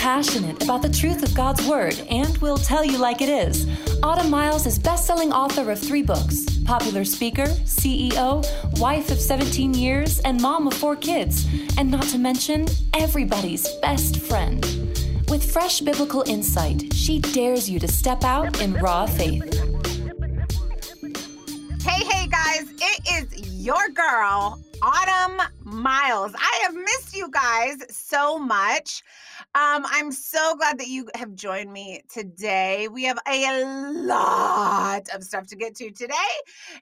passionate about the truth of God's Word and will tell you like it is. Autumn Miles is best-selling author of three books, popular speaker, CEO, wife of 17 years, and mom of four kids, and not to mention everybody's best friend. With fresh biblical insight, she dares you to step out in raw faith. Hey, hey, guys, it is your girl, Autumn Miles. I have missed you guys so much. Um, I'm so glad that you have joined me today. We have a lot of stuff to get to today,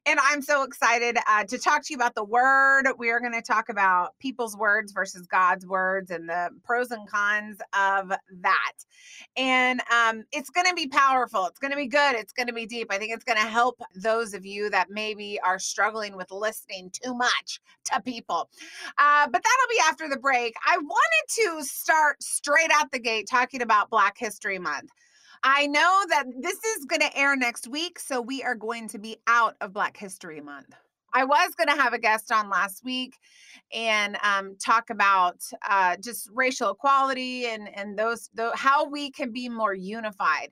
and I'm so excited uh, to talk to you about the word. We are going to talk about people's words versus God's words and the pros and cons of that. And um, it's going to be powerful. It's going to be good. It's going to be deep. I think it's going to help those of you that maybe are struggling with listening too much to people. Uh, but that'll be after the break. I wanted to start straight out the gate talking about Black History Month. I know that this is going to air next week, so we are going to be out of Black History Month. I was going to have a guest on last week and um, talk about uh, just racial equality and and those, those how we can be more unified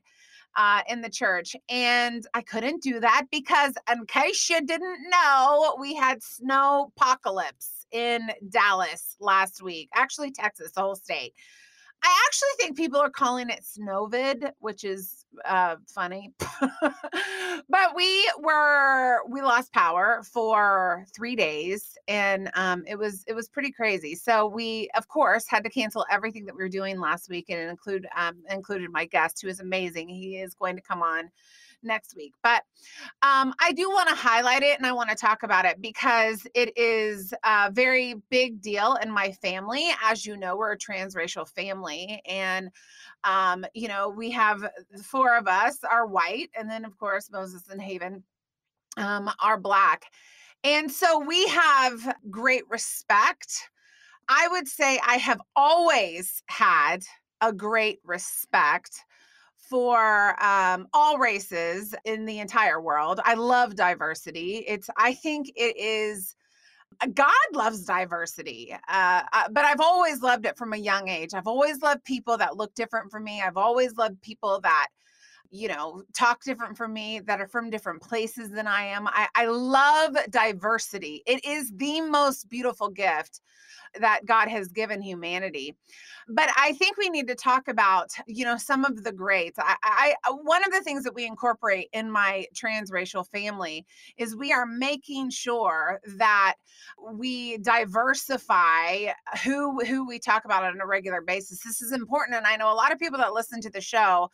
uh, in the church. And I couldn't do that because, in case you didn't know, we had snow apocalypse in Dallas last week, actually, Texas, the whole state. I actually think people are calling it Snowvid, which is uh, funny. but we were we lost power for three days, and um, it was it was pretty crazy. So we, of course, had to cancel everything that we were doing last week, and include um, included my guest, who is amazing. He is going to come on next week. But um, I do want to highlight it and I want to talk about it because it is a very big deal in my family. As you know, we're a transracial family. And, um, you know, we have four of us are white. And then, of course, Moses and Haven um, are black. And so we have great respect. I would say I have always had a great respect for um, all races in the entire world. I love diversity. It's, I think it is. Uh, God loves diversity, uh, uh, but I've always loved it from a young age. I've always loved people that look different from me. I've always loved people that, you know, talk different from me, that are from different places than I am. I, I love diversity. It is the most beautiful gift that God has given humanity. But I think we need to talk about, you know, some of the greats. I, I one of the things that we incorporate in my transracial family is we are making sure that we diversify who who we talk about on a regular basis. This is important, and I know a lot of people that listen to the show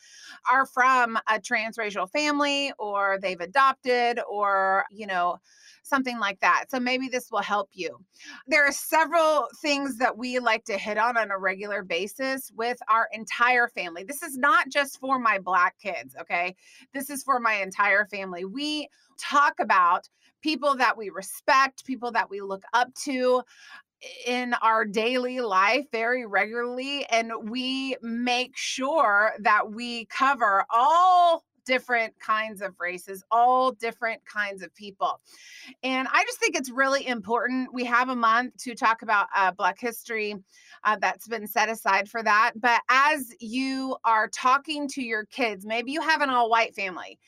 are from a transracial family or they've adopted or you know something like that. So maybe this will help you. There are several things that we like to hit on on a regular basis with our entire family. This is not just for my Black kids, okay? This is for my entire family. We talk about people that we respect, people that we look up to in our daily life very regularly and we make sure that we cover all different kinds of races, all different kinds of people. And I just think it's really important. We have a month to talk about uh, Black history uh, that's been set aside for that. But as you are talking to your kids, maybe you have an all white family.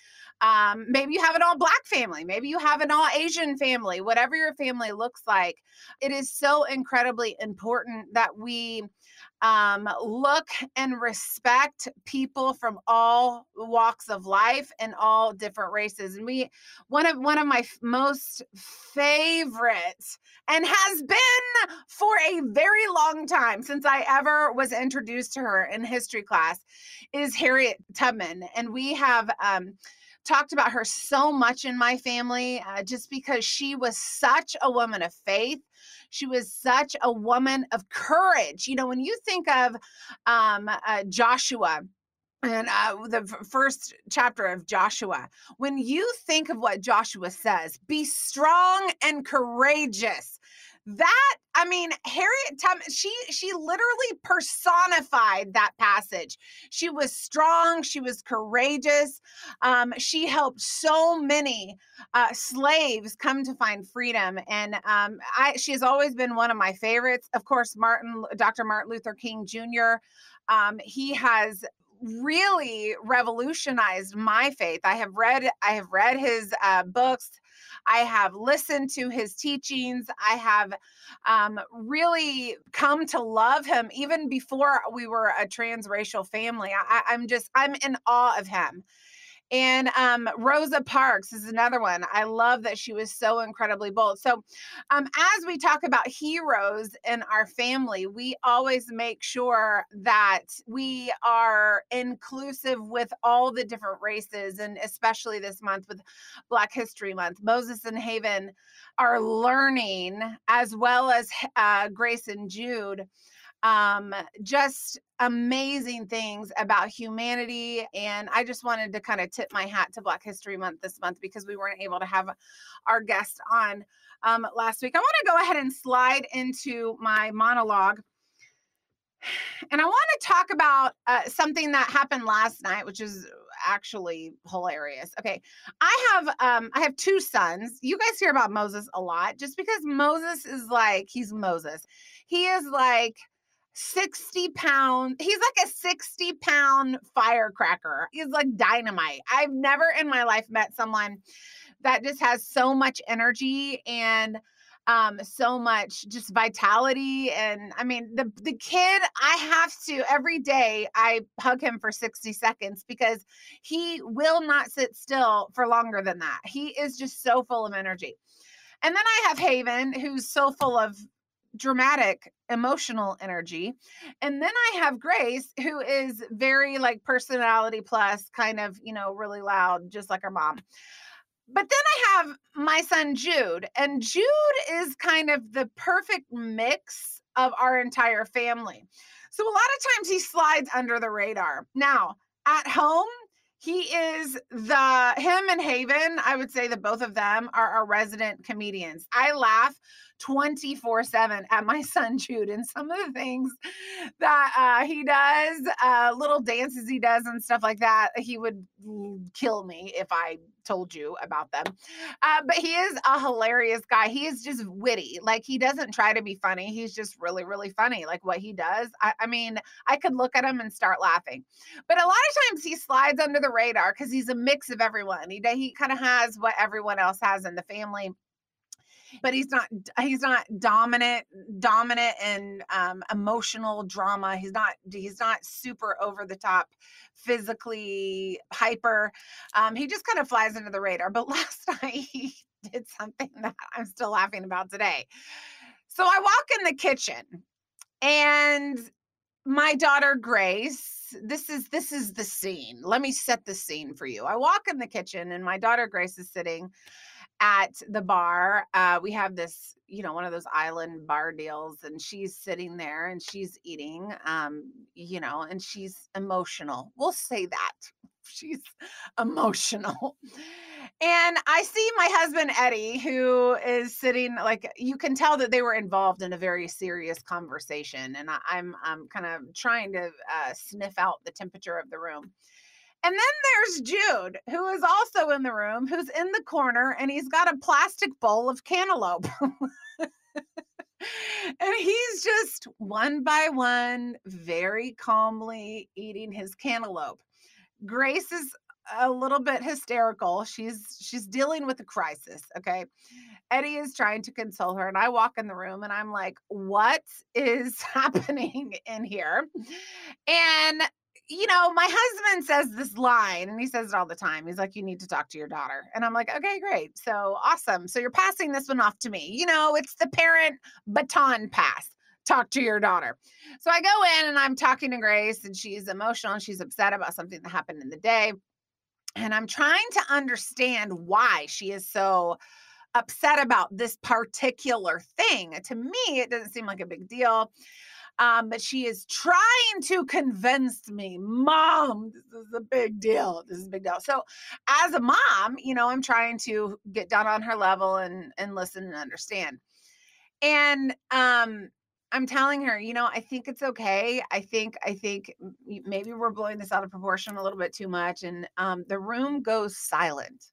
Um, maybe you have an all black family. Maybe you have an all Asian family, whatever your family looks like. It is so incredibly important that we um, look and respect people from all walks of life and all different races. And we, one of one of my f- most favorites, and has been for a very long time since I ever was introduced to her in history class, is Harriet Tubman, and we have. Um, talked about her so much in my family uh, just because she was such a woman of faith she was such a woman of courage. You know, when you think of um, uh, Joshua, and uh, the first chapter of Joshua, when you think of what Joshua says, be strong and courageous. That I mean, Harriet Tubman, she she literally personified that passage. She was strong, she was courageous. Um, she helped so many uh, slaves come to find freedom, and um, I she has always been one of my favorites. Of course, Martin, Dr. Martin Luther King Jr. Um, he has really revolutionized my faith. I have read I have read his uh, books. I have listened to his teachings. I have um, really come to love him even before we were a transracial family. I, I'm just, I'm in awe of him. And um, Rosa Parks is another one. I love that she was so incredibly bold. So, um, as we talk about heroes in our family, we always make sure that we are inclusive with all the different races, and especially this month with Black History Month. Moses and Haven are learning, as well as uh, Grace and Jude um, just amazing things about humanity. And I just wanted to kind of tip my hat to Black History Month this month because we weren't able to have our guest on um, last week. I want to go ahead and slide into my monologue. And I want to talk about uh, something that happened last night, which is actually hilarious. Okay, I have um I have two sons. You guys hear about Moses a lot just because Moses is like he's Moses. He is like 60 pound he's like a 60 pound firecracker he's like dynamite i've never in my life met someone that just has so much energy and um so much just vitality and i mean the the kid i have to every day i hug him for 60 seconds because he will not sit still for longer than that he is just so full of energy. And then I have Haven, who's so full of dramatic emotional energy and then i have grace who is very like personality plus kind of you know really loud just like her mom. But then i have my son jude and jude is kind of the perfect mix of our entire family. So a lot of times he slides under the radar. Now at home he is the him and haven i would say that both of them are our resident comedians. I laugh 24 7 at my son Jude. And some of the things that uh, he does, uh, little dances he does, and stuff like that, he would kill me if I told you about them. Uh, but he is a hilarious guy. He is just witty. Like he doesn't try to be funny. He's just really, really funny. Like what he does. I, I mean, I could look at him and start laughing. But a lot of times he slides under the radar because he's a mix of everyone. He he kind of has what everyone else has in the family but he's not he's not dominant dominant and um, emotional drama. He's not he's not super over the top physically hyper. Um, he just kind of flies under the radar. But last night he did something that i'm still laughing about today. So i walk in the kitchen and my daughter grace this is this is the scene. Let me set the scene for you. I walk in the kitchen and my daughter grace is sitting at the bar. Uh, we have this, you know, one of those island bar deals, and she's sitting there and she's eating, um, you know, and she's emotional. We'll say that she's emotional. And I see my husband Eddie, who is sitting like you can tell that they were involved in a very serious conversation, and I, am I'm, I'm kind of trying to uh, sniff out the temperature of the room. And then there's Jude, who is also in the room, who's in the corner, and he's got a plastic bowl of cantaloupe. and he's just one by one, very calmly eating his cantaloupe. Grace is a little bit hysterical. She's she's dealing with a crisis, okay? Eddie is trying to console her and I walk in the room and I'm like, "What is happening in here?" And you know, my husband says this line and he says it all the time. He's like, You need to talk to your daughter. And I'm like, Okay, great. So awesome. So you're passing this one off to me. You know, it's the parent baton pass. Talk to your daughter. So I go in and I'm talking to Grace and she's emotional and she's upset about something that happened in the day. And I'm trying to understand why she is so upset about this particular thing. To me, it doesn't seem like a big deal. Um, but she is trying to convince me, Mom, this is a big deal. This is a big deal. So, as a mom, you know, I'm trying to get down on her level and and listen and understand. And um I'm telling her, you know, I think it's okay. I think I think maybe we're blowing this out of proportion a little bit too much and um the room goes silent.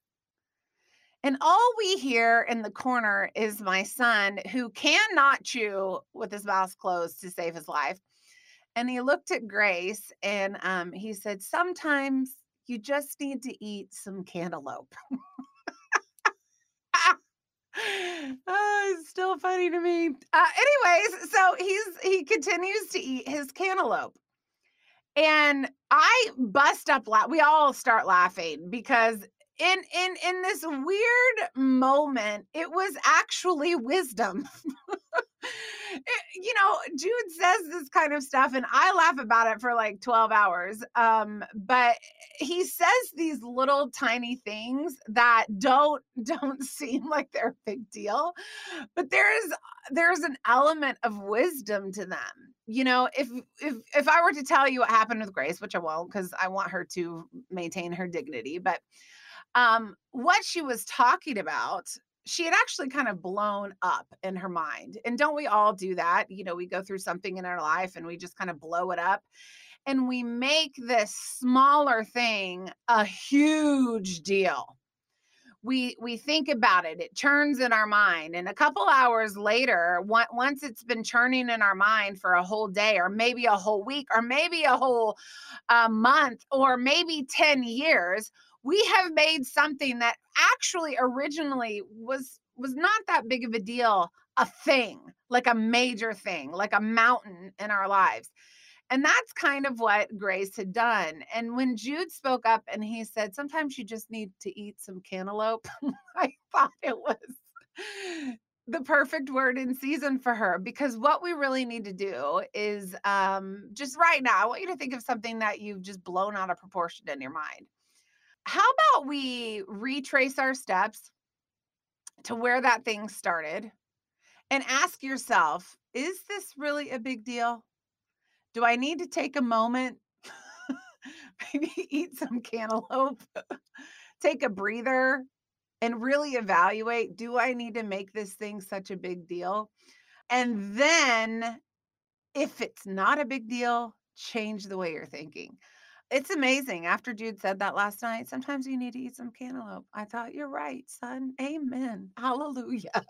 And all we hear in the corner is my son who cannot chew with his mouth closed to save his life. And he looked at Grace and um, he said, Sometimes you just need to eat some cantaloupe. oh, it's still funny to me. Uh, anyways, so he's he continues to eat his cantaloupe. And I bust up we all start laughing because in in in this weird moment it was actually wisdom. It, you know jude says this kind of stuff and i laugh about it for like 12 hours um but he says these little tiny things that don't don't seem like they're a big deal but there's there's an element of wisdom to them. You know if if if i were to tell you what happened with grace which i won't because i want her to maintain her dignity but um, what she was talking about she had actually kind of blown up in her mind. And don't we all do that? You know, we go through something in our life and we just kind of blow it up and we make this smaller thing a huge deal. We we think about it, it churns in our mind and a couple hours later, once it's been churning in our mind for a whole day or maybe a whole week or maybe a whole uh, month or maybe 10 years, we have made something that actually originally was was not that big of a deal a thing like a major thing like a mountain in our lives. And that's kind of what grace had done. And when jude spoke up and he said sometimes you just need to eat some cantaloupe i thought it was the perfect word in season for her because what we really need to do is um, just right now i want you to think of something that you've just blown out of proportion in your mind how about we retrace our steps to where that thing started and ask yourself, is this really a big deal? Do I need to take a moment? Maybe eat some cantaloupe, take a breather, and really evaluate do I need to make this thing such a big deal? And then, if it's not a big deal, change the way you're thinking. It's amazing. After Jude said that last night, sometimes you need to eat some cantaloupe. I thought, you're right, son. Amen. Hallelujah.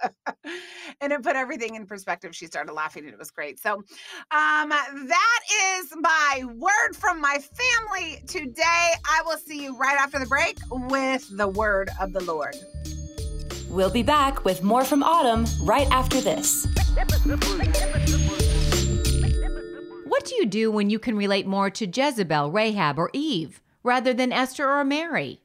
and it put everything in perspective. She started laughing and it was great. So, um, that is my word from my family today. I will see you right after the break with the word of the Lord. We'll be back with more from Autumn right after this. What do you do when you can relate more to Jezebel, Rahab, or Eve rather than Esther or Mary?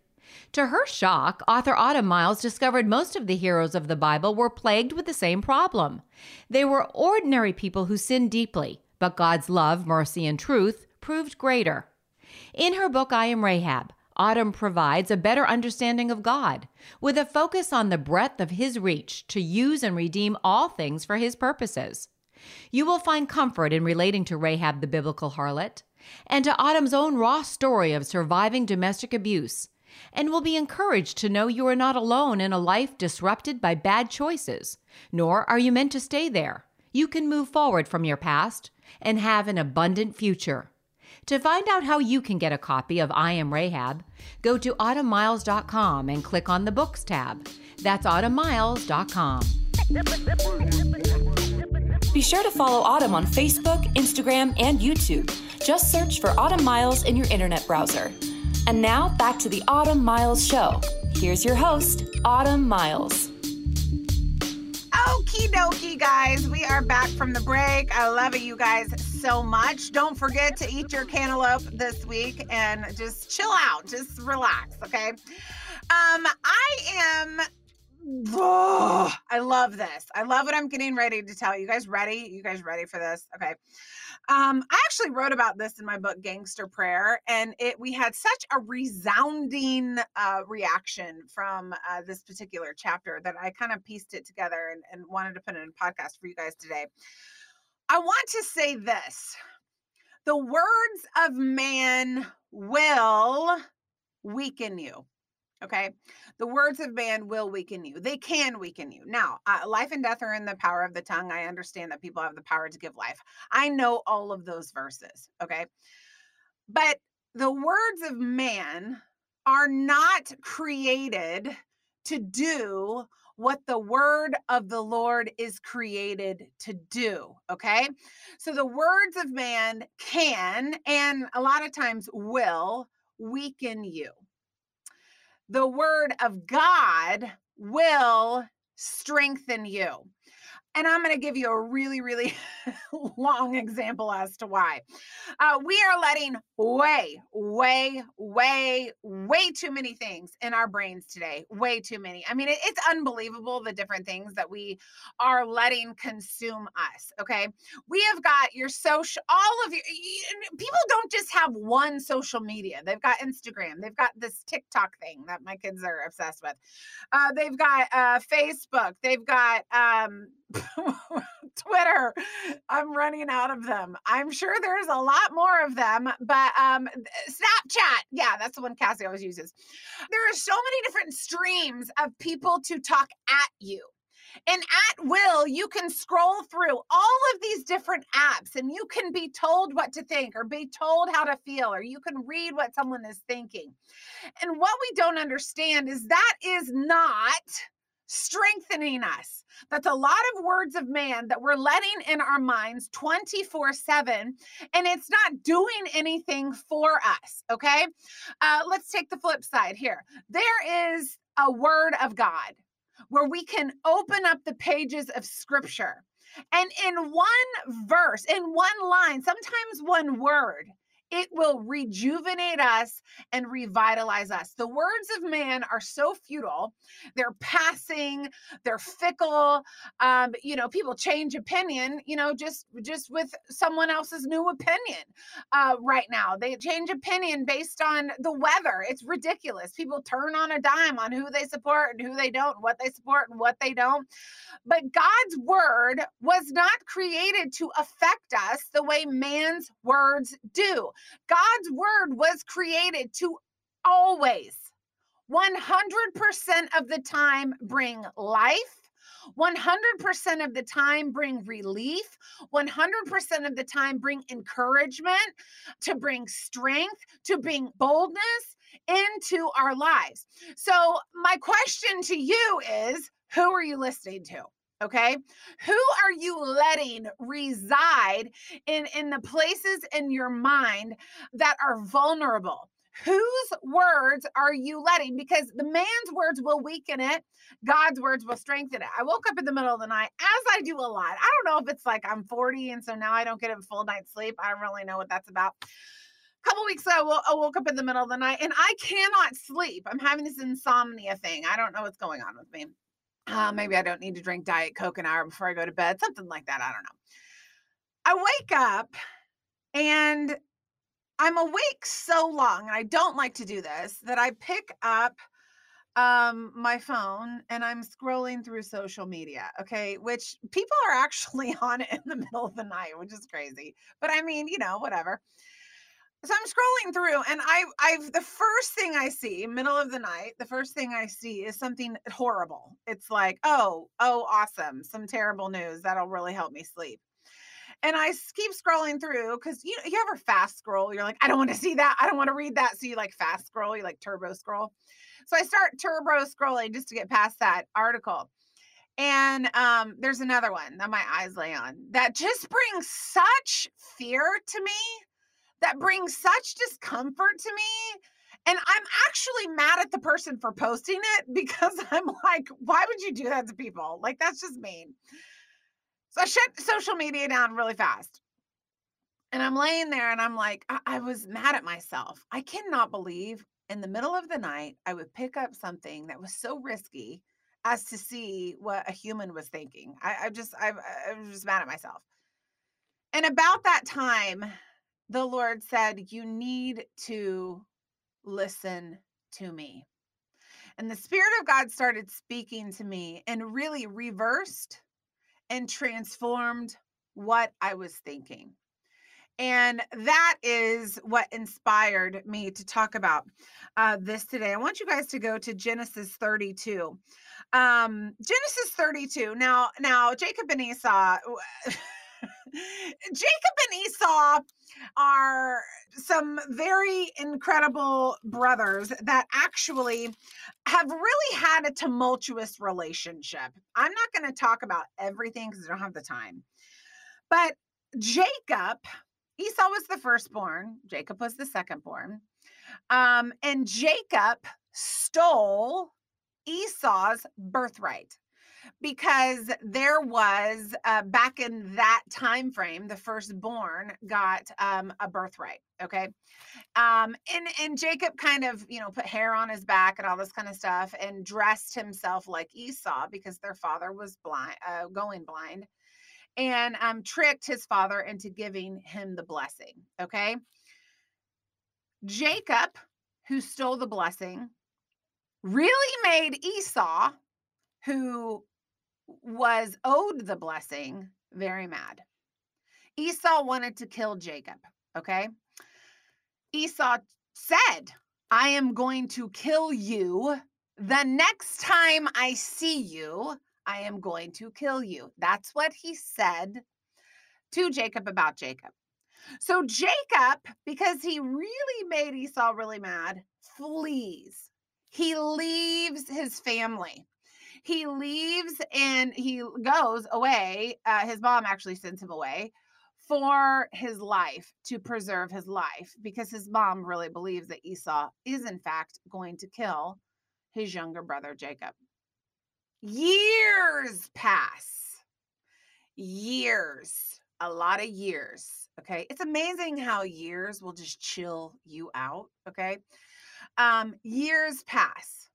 To her shock, author Autumn Miles discovered most of the heroes of the Bible were plagued with the same problem. They were ordinary people who sinned deeply, but God's love, mercy, and truth proved greater. In her book, I Am Rahab, Autumn provides a better understanding of God, with a focus on the breadth of His reach to use and redeem all things for His purposes. You will find comfort in relating to Rahab the biblical harlot and to Autumn's own raw story of surviving domestic abuse, and will be encouraged to know you are not alone in a life disrupted by bad choices, nor are you meant to stay there. You can move forward from your past and have an abundant future. To find out how you can get a copy of I Am Rahab, go to autumnmiles.com and click on the Books tab. That's autumnmiles.com. Be sure to follow Autumn on Facebook, Instagram, and YouTube. Just search for Autumn Miles in your internet browser. And now back to the Autumn Miles Show. Here's your host, Autumn Miles. Okie dokie, guys. We are back from the break. I love you guys so much. Don't forget to eat your cantaloupe this week and just chill out, just relax, okay? Um, I am I love this. I love what I'm getting ready to tell you. you guys ready? You guys ready for this? Okay. Um, I actually wrote about this in my book Gangster Prayer, and it we had such a resounding uh, reaction from uh, this particular chapter that I kind of pieced it together and, and wanted to put it in a podcast for you guys today. I want to say this: the words of man will weaken you Okay. The words of man will weaken you. They can weaken you. Now, uh, life and death are in the power of the tongue. I understand that people have the power to give life. I know all of those verses. Okay. But the words of man are not created to do what the word of the Lord is created to do. Okay. So the words of man can, and a lot of times will, weaken you the word of God will strengthen you. And I'm going to give you a really, really long example as to why. Uh, we are letting way, way, way, way too many things in our brains today. Way too many. I mean, it, it's unbelievable the different things that we are letting consume us. Okay. We have got your social, all of your people don't just have one social media. They've got Instagram, they've got this TikTok thing that my kids are obsessed with. Uh, they've got uh, Facebook, they've got, um, Twitter. I'm running out of them. I'm sure there's a lot more of them, but um Snapchat. Yeah, that's the one Cassie always uses. There are so many different streams of people to talk at you. And at will, you can scroll through all of these different apps and you can be told what to think or be told how to feel, or you can read what someone is thinking. And what we don't understand is that is not strengthening us. That's a lot of words of man that we're letting in our minds 24 7, and it's not doing anything for us. Okay. Uh, let's take the flip side here. There is a word of God where we can open up the pages of scripture. And in one verse, in one line, sometimes one word, it will rejuvenate us and revitalize us. The words of man are so futile. They're passing, they're fickle. Um, you know, people change opinion, you know, just just with someone else's new opinion uh, right now. They change opinion based on the weather. It's ridiculous. People turn on a dime on who they support and who they don't, what they support and what they don't. But God's word was not created to affect us the way man's words do. God's word was created to always, 100% of the time, bring life. 100% of the time bring relief, 100% of the time bring encouragement, to bring strength, to bring boldness into our lives. So, my question to you is who are you listening to? Okay? Who are you letting reside in in the places in your mind that are vulnerable? Whose words are you letting? Because the man's words will weaken it god's words will strengthen it. I woke up in the middle of the night as i do a lot i don't know if it's like i'm 40 and so now i don't get a full night's sleep i don't really know what that's about. A couple weeks ago I woke up in the middle of the night and i cannot sleep. I'm having this insomnia thing i don't know what's going on with me uh, maybe I don't need to drink Diet Coke an hour before I go to bed, something like that. I don't know. I wake up and I'm awake so long, and I don't like to do this, that I pick up um my phone and I'm scrolling through social media, okay, which people are actually on it in the middle of the night, which is crazy. But I mean, you know, whatever so I'm scrolling through and I I've the first thing I see, middle of the night, the first thing I see is something horrible. It's like, oh, oh, awesome, some terrible news that'll really help me sleep. And I keep scrolling through because you you ever fast scroll? You're like, I don't want to see that, I don't want to read that. So you like fast scroll, you like turbo scroll. So I start turbo scrolling just to get past that article. And um, there's another one that my eyes lay on that just brings such fear to me that brings such discomfort to me. And I'm actually mad at the person for posting it because I'm like, why would you do that to people? Like, that's just mean. So I shut social media down really fast. And I'm laying there and I'm like, I, I was mad at myself. I cannot believe in the middle of the night, I would pick up something that was so risky as to see what a human was thinking. I, I just, I, I just mad at myself. And about that time, the Lord said, You need to listen to me. And the Spirit of God started speaking to me and really reversed and transformed what I was thinking. And that is what inspired me to talk about uh, this today. I want you guys to go to Genesis 32. Um, Genesis 32. Now, now Jacob and Esau. Jacob and Esau are some very incredible brothers that actually have really had a tumultuous relationship. I'm not going to talk about everything because I don't have the time. But Jacob, Esau was the firstborn, Jacob was the secondborn. Um, and Jacob stole Esau's birthright because there was uh, back in that time frame the firstborn got um, a birthright okay? Um, and and jacob kind of you know put hair on his back and all this kind of stuff and dressed himself like esau because their father was blind uh, going blind and um, tricked his father into giving him the blessing okay? Jacob who stole the blessing really made Esau, who was owed the blessing, very mad. Esau wanted to kill Jacob. Okay. Esau said, I am going to kill you. The next time I see you, I am going to kill you. That's what he said to Jacob about Jacob. So Jacob, because he really made Esau really mad, flees he leaves his family. He leaves and he goes away. Uh, his mom actually sends him away for his life to preserve his life because his mom really believes that Esau is, in fact, going to kill his younger brother, Jacob. Years pass. Years. A lot of years. Okay. It's amazing how years will just chill you out. Okay um, years pass.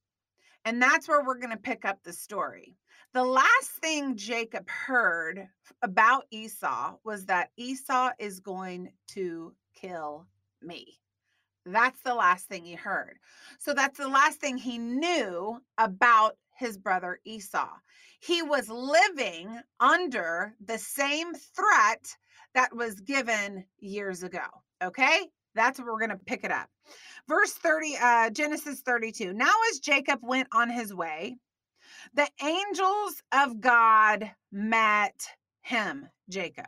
And that's where we're going to pick up the story. The last thing Jacob heard about Esau was that Esau is going to kill me. That's the last thing he heard. So that's the last thing he knew about his brother Esau. He was living under the same threat that was given years ago. Okay? That's where we're going to pick it up. Verse 30, uh, Genesis 32. Now, as Jacob went on his way, the angels of God met him, Jacob.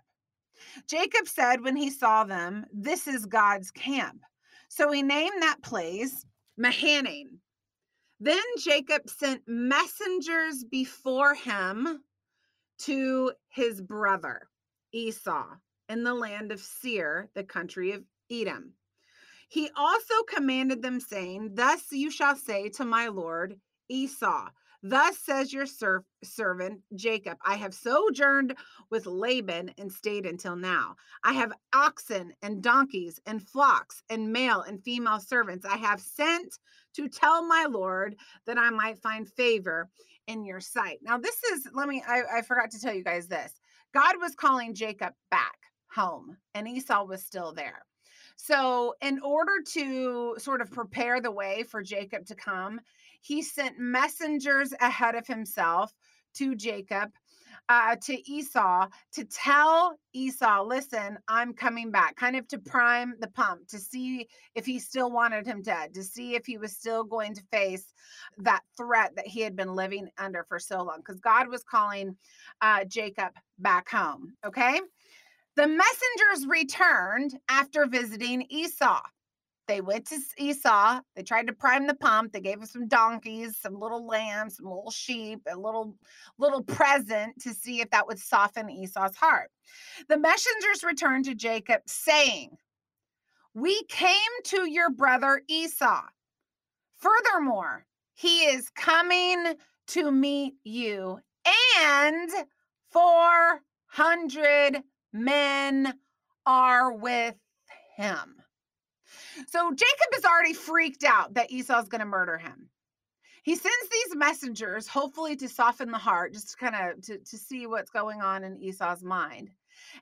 Jacob said when he saw them, This is God's camp. So he named that place Mahanaim. Then Jacob sent messengers before him to his brother Esau in the land of Seir, the country of Edom. He also commanded them, saying, Thus you shall say to my Lord Esau, Thus says your ser- servant Jacob, I have sojourned with Laban and stayed until now. I have oxen and donkeys and flocks and male and female servants. I have sent to tell my Lord that I might find favor in your sight. Now, this is, let me, I, I forgot to tell you guys this. God was calling Jacob back home, and Esau was still there. So, in order to sort of prepare the way for Jacob to come, he sent messengers ahead of himself to Jacob, uh, to Esau, to tell Esau, listen, I'm coming back, kind of to prime the pump, to see if he still wanted him dead, to see if he was still going to face that threat that he had been living under for so long, because God was calling uh, Jacob back home. Okay. The messengers returned after visiting Esau. They went to Esau. They tried to prime the pump. They gave him some donkeys, some little lambs, some little sheep, a little little present to see if that would soften Esau's heart. The messengers returned to Jacob saying, "We came to your brother Esau. Furthermore, he is coming to meet you and 400 men are with him. So Jacob is already freaked out that Esau's going to murder him. He sends these messengers, hopefully to soften the heart, just kind of to, to see what's going on in Esau's mind.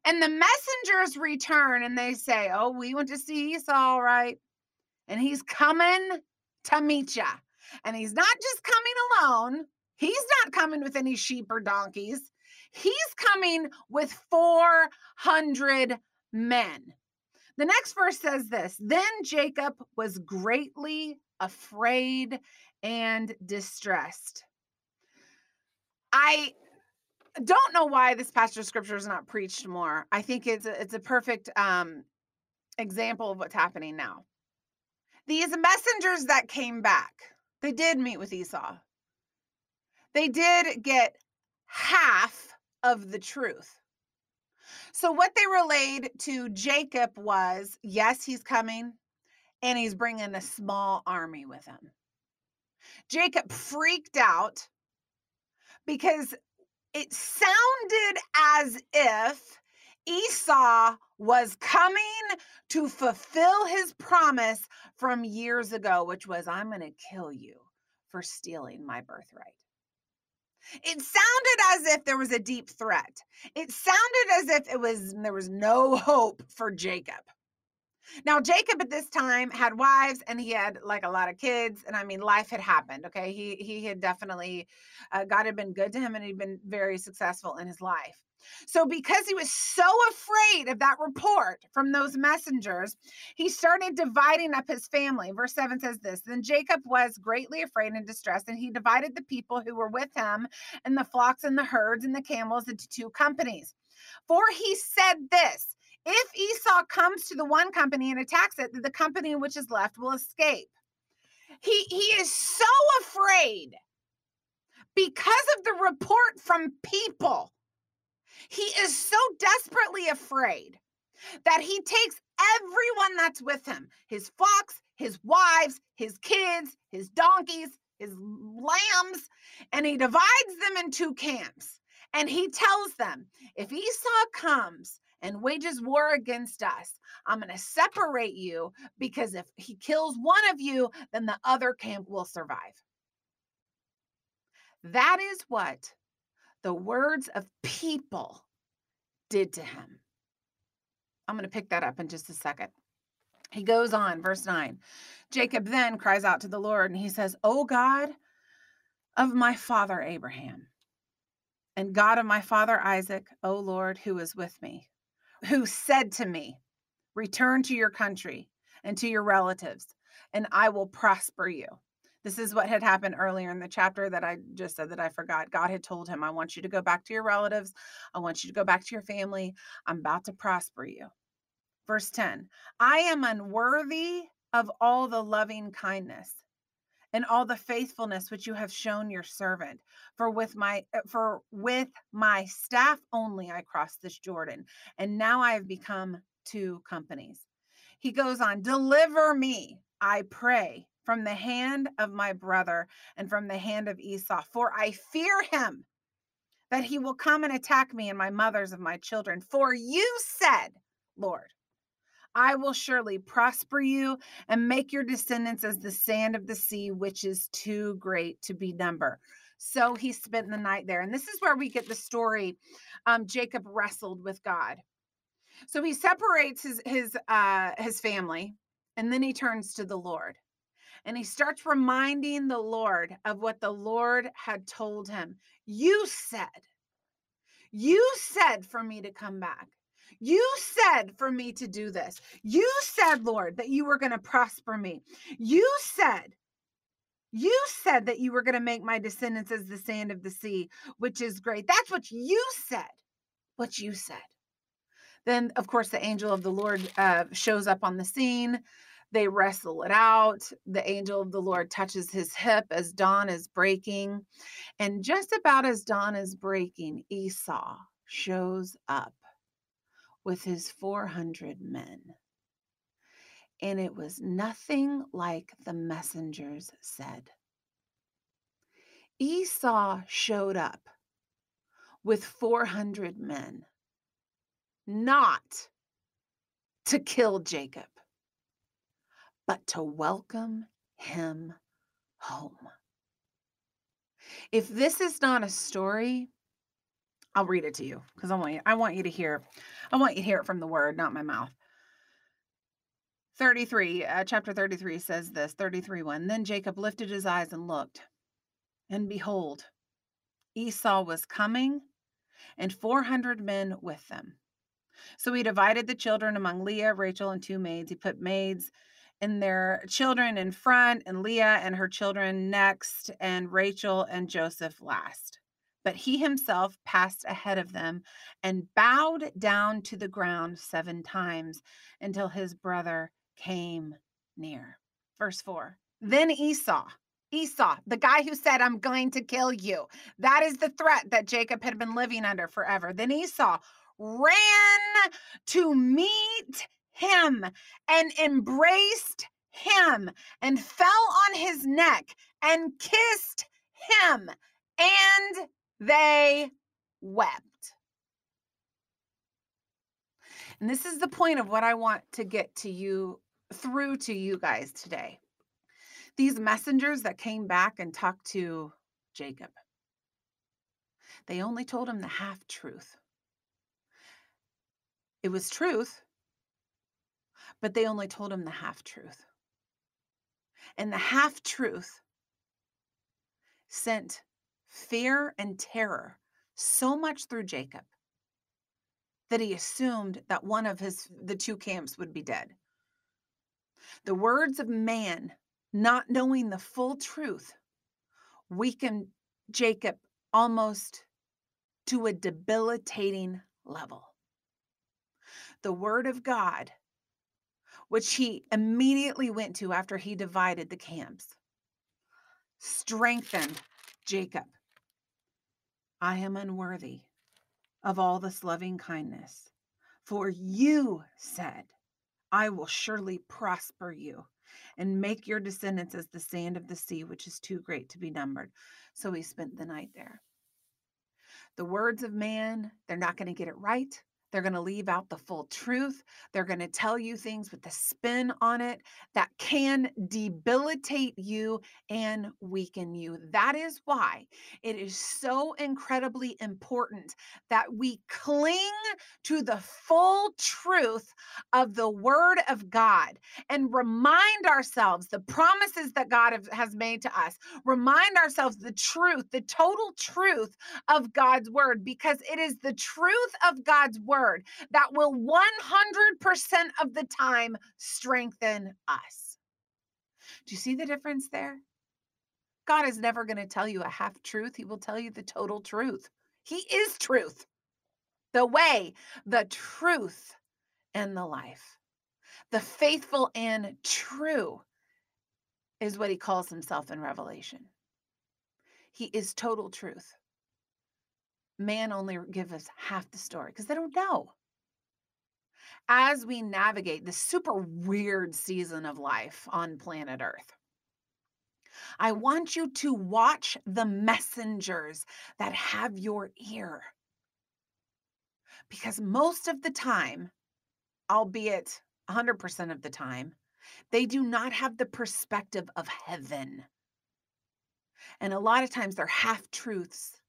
And the messengers return and they say, Oh, we went to see Esau, all right. And he's coming to meet you. And he's not just coming alone, he's not coming with any sheep or donkeys. He's coming with 400 men. The next verse says this Then Jacob was greatly afraid and distressed. I don't know why this passage of scripture is not preached more. I think it's a, it's a perfect um, example of what's happening now. These messengers that came back, they did meet with Esau. They did get half of the truth. So, what they relayed to Jacob was yes, he's coming and he's bringing a small army with him. Jacob freaked out because it sounded as if Esau was coming to fulfill his promise from years ago, which was, I'm going to kill you for stealing my birthright. It sounded as if there was a deep threat. It sounded as if it was there was no hope for Jacob. Now, Jacob at this time had wives and he had like a lot of kids. And I mean, life had happened. Okay. He, he had definitely, uh, God had been good to him and he'd been very successful in his life. So, because he was so afraid of that report from those messengers, he started dividing up his family. Verse 7 says this Then Jacob was greatly afraid and distressed, and he divided the people who were with him and the flocks and the herds and the camels into two companies. For he said this if Esau comes to the one company and attacks it, the company which is left will escape. He, he is so afraid because of the report from people. He is so desperately afraid that he takes everyone that's with him his flocks, his wives, his kids, his donkeys, his lambs, and he divides them in two camps. And he tells them if Esau comes and wages war against us. I'm going to separate you because if he kills one of you, then the other camp will survive. That is what the words of people did to him. I'm going to pick that up in just a second. He goes on, verse 9. Jacob then cries out to the Lord and he says, O God of my father Abraham, and God of my father Isaac, O Lord, who is with me, who said to me, Return to your country and to your relatives, and I will prosper you. This is what had happened earlier in the chapter that I just said that I forgot. God had told him, I want you to go back to your relatives. I want you to go back to your family. I'm about to prosper you. Verse 10 I am unworthy of all the loving kindness and all the faithfulness which you have shown your servant for with my uh, for with my staff only i crossed this jordan and now i have become two companies he goes on deliver me i pray from the hand of my brother and from the hand of esau for i fear him that he will come and attack me and my mothers of my children for you said lord I will surely prosper you and make your descendants as the sand of the sea, which is too great to be numbered. So he spent the night there. And this is where we get the story. Um, Jacob wrestled with God. So he separates his his uh his family and then he turns to the Lord. And he starts reminding the Lord of what the Lord had told him. You said, you said for me to come back. You said for me to do this. You said, Lord, that you were going to prosper me. You said, you said that you were going to make my descendants as the sand of the sea, which is great. That's what you said. What you said. Then, of course, the angel of the Lord uh, shows up on the scene. They wrestle it out. The angel of the Lord touches his hip as dawn is breaking. And just about as dawn is breaking, Esau shows up with his 400 men. And it was nothing like the messengers said. Esau showed up with 400 men, not to kill Jacob, but to welcome him home. If this is not a story I'll read it to you because I want you, I want you to hear, I want you to hear it from the word, not my mouth. 33, uh, chapter 33 says this 33 1. Then Jacob lifted his eyes and looked, and behold, Esau was coming, and 400 men with them. So he divided the children among Leah, Rachel, and two maids. He put maids and their children in front, and Leah and her children next, and Rachel and Joseph last. But he himself passed ahead of them and bowed down to the ground seven times until his brother came near. Verse 4 Then Esau, Esau, the guy who said, I'm going to kill you. That is the threat that Jacob had been living under forever. Then Esau ran to meet him and embraced him and fell on his neck and kissed him, and they wept. And this is the point of what I want to get to you through to you guys today. These messengers that came back and talked to Jacob, they only told him the half truth. It was truth, but they only told him the half truth. And the half truth sent fear and terror so much through Jacob that he assumed that one of his the two camps would be dead. The words of man, not knowing the full truth, weakened Jacob almost to a debilitating level. The word of God which he immediately went to after he divided the camps, strengthened Jacob. I am unworthy of all this loving kindness, for you said, I will surely prosper you and make your descendants as the sand of the sea, which is too great to be numbered. So he spent the night there. The words of man, they're not going to get it right. They're going to leave out the full truth. They're going to tell you things with a spin on it that can debilitate you and weaken you. That is why it is so incredibly important that we cling to the full truth of the Word of God and remind ourselves the promises that God has made to us. Remind ourselves the truth, the total truth of God's Word, because it is the truth of God's Word word that will 100% of the time strengthen us. Do you see the difference there? God is never going to tell you a half truth. He will tell you the total truth. He is truth, the way, the truth, and the life. The faithful and true is what he calls himself in Revelation. He is total truth man only give us half the story because they don't know. As we navigate this super weird season of life on planet Earth, I want you to watch the messengers that have your ear. Because most of the time, albeit 100% of the time, they do not have the perspective of heaven. And a lot of times they're half truths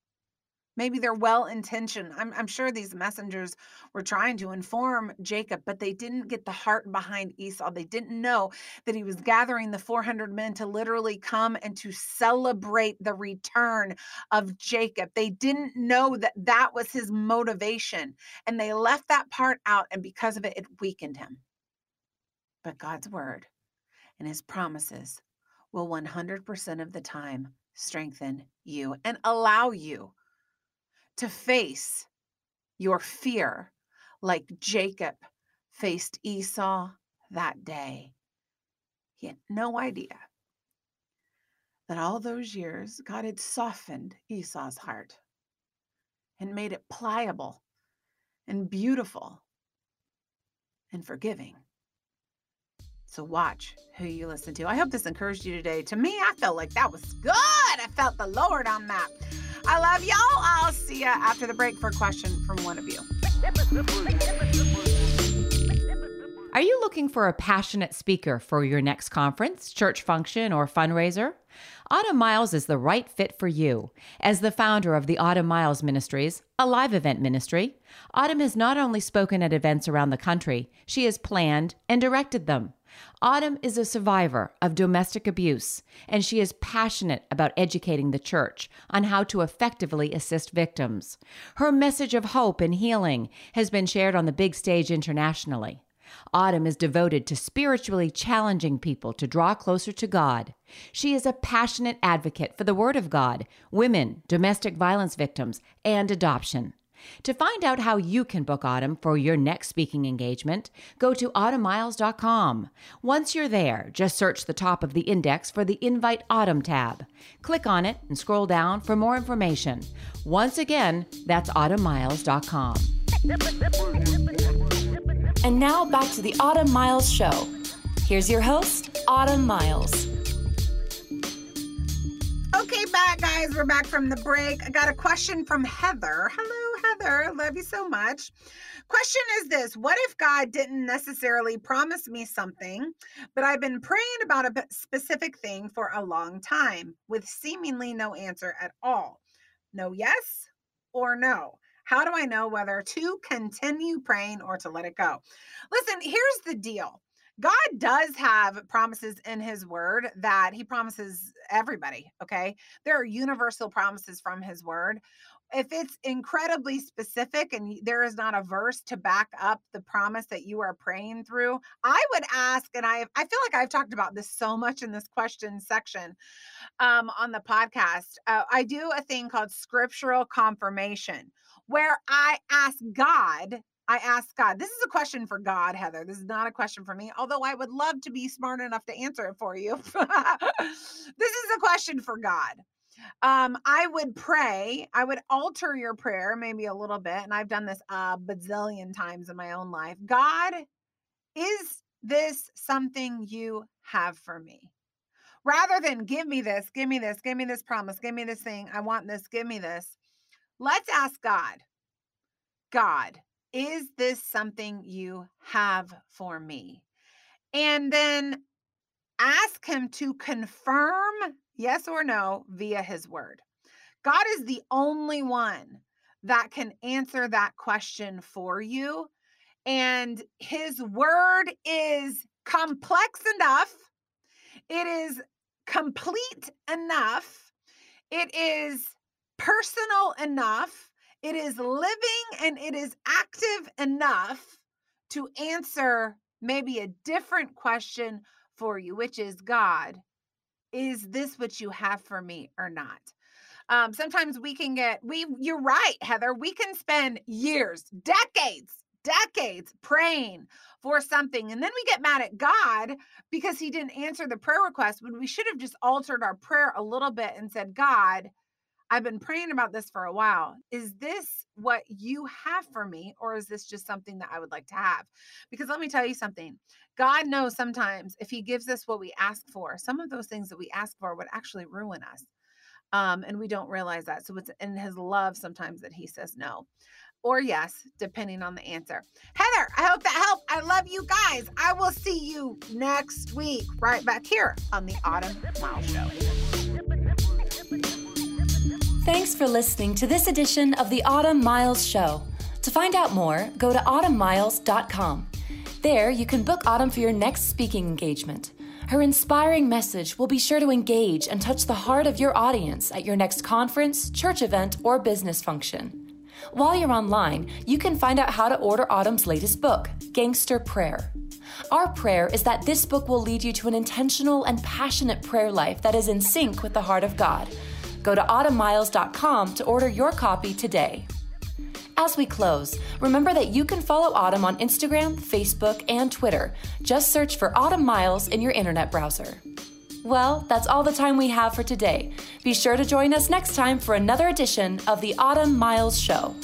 Maybe they're well intentioned. I'm, I'm sure these messengers were trying to inform Jacob, but they didn't get the heart behind Esau. They didn't know that he was gathering the 400 men to literally come and to celebrate the return of Jacob. They didn't know that that was his motivation. And they left that part out. And because of it, it weakened him. But God's word and his promises will 100% of the time strengthen you and allow you to face your fear like Jacob faced Esau that day. He had no idea that all those years God had softened Esau's heart and made it pliable and beautiful and forgiving. So watch who you listen to. I hope this encouraged you today. To me, I felt like that was good. I felt the Lord on that. I love y'all. I'll see you after the break for a question from one of you. Are you looking for a passionate speaker for your next conference, church function, or fundraiser? Autumn Miles is the right fit for you. As the founder of the Autumn Miles Ministries, a live event ministry, Autumn has not only spoken at events around the country, she has planned and directed them. Autumn is a survivor of domestic abuse, and she is passionate about educating the church on how to effectively assist victims. Her message of hope and healing has been shared on the big stage internationally. Autumn is devoted to spiritually challenging people to draw closer to God. She is a passionate advocate for the Word of God, women, domestic violence victims, and adoption. To find out how you can book Autumn for your next speaking engagement, go to autumnmiles.com. Once you're there, just search the top of the index for the Invite Autumn tab. Click on it and scroll down for more information. Once again, that's autumnmiles.com. And now back to the Autumn Miles Show. Here's your host, Autumn Miles. Okay, back, guys. We're back from the break. I got a question from Heather. Hello, Heather. Love you so much. Question is this What if God didn't necessarily promise me something, but I've been praying about a specific thing for a long time with seemingly no answer at all? No yes or no? How do I know whether to continue praying or to let it go? Listen, here's the deal. God does have promises in his word that he promises everybody, okay? There are universal promises from his word. If it's incredibly specific and there is not a verse to back up the promise that you are praying through, I would ask, and I I feel like I've talked about this so much in this question section um, on the podcast. Uh, I do a thing called scriptural confirmation where I ask God, I ask God, this is a question for God, Heather. This is not a question for me, although I would love to be smart enough to answer it for you. this is a question for God. Um, I would pray, I would alter your prayer maybe a little bit, and I've done this a bazillion times in my own life. God, is this something you have for me? Rather than give me this, give me this, give me this promise, give me this thing, I want this, give me this. Let's ask God God, is this something you have for me? And then ask Him to confirm yes or no via His word. God is the only one that can answer that question for you. And His word is complex enough, it is complete enough, it is personal enough, it is living and it is active enough to answer maybe a different question for you, which is God, is this what you have for me or not? Um, sometimes we can get, we, you're right, Heather, we can spend years, decades, decades praying for something. And then we get mad at God because he didn't answer the prayer request when we should have just altered our prayer a little bit and said, God, I've been praying about this for a while. Is this what you have for me, or is this just something that I would like to have? Because let me tell you something God knows sometimes if He gives us what we ask for, some of those things that we ask for would actually ruin us. Um, and we don't realize that. So it's in His love sometimes that He says no or yes, depending on the answer. Heather, I hope that helped. I love you guys. I will see you next week right back here on the Autumn Mile Show. Thanks for listening to this edition of the Autumn Miles Show. To find out more, go to autumnmiles.com. There, you can book Autumn for your next speaking engagement. Her inspiring message will be sure to engage and touch the heart of your audience at your next conference, church event, or business function. While you're online, you can find out how to order Autumn's latest book, Gangster Prayer. Our prayer is that this book will lead you to an intentional and passionate prayer life that is in sync with the heart of God Go to autumnmiles.com to order your copy today. As we close, remember that you can follow Autumn on Instagram, Facebook, and Twitter. Just search for Autumn Miles in your internet browser. Well, that's all the time we have for today. Be sure to join us next time for another edition of the Autumn Miles Show.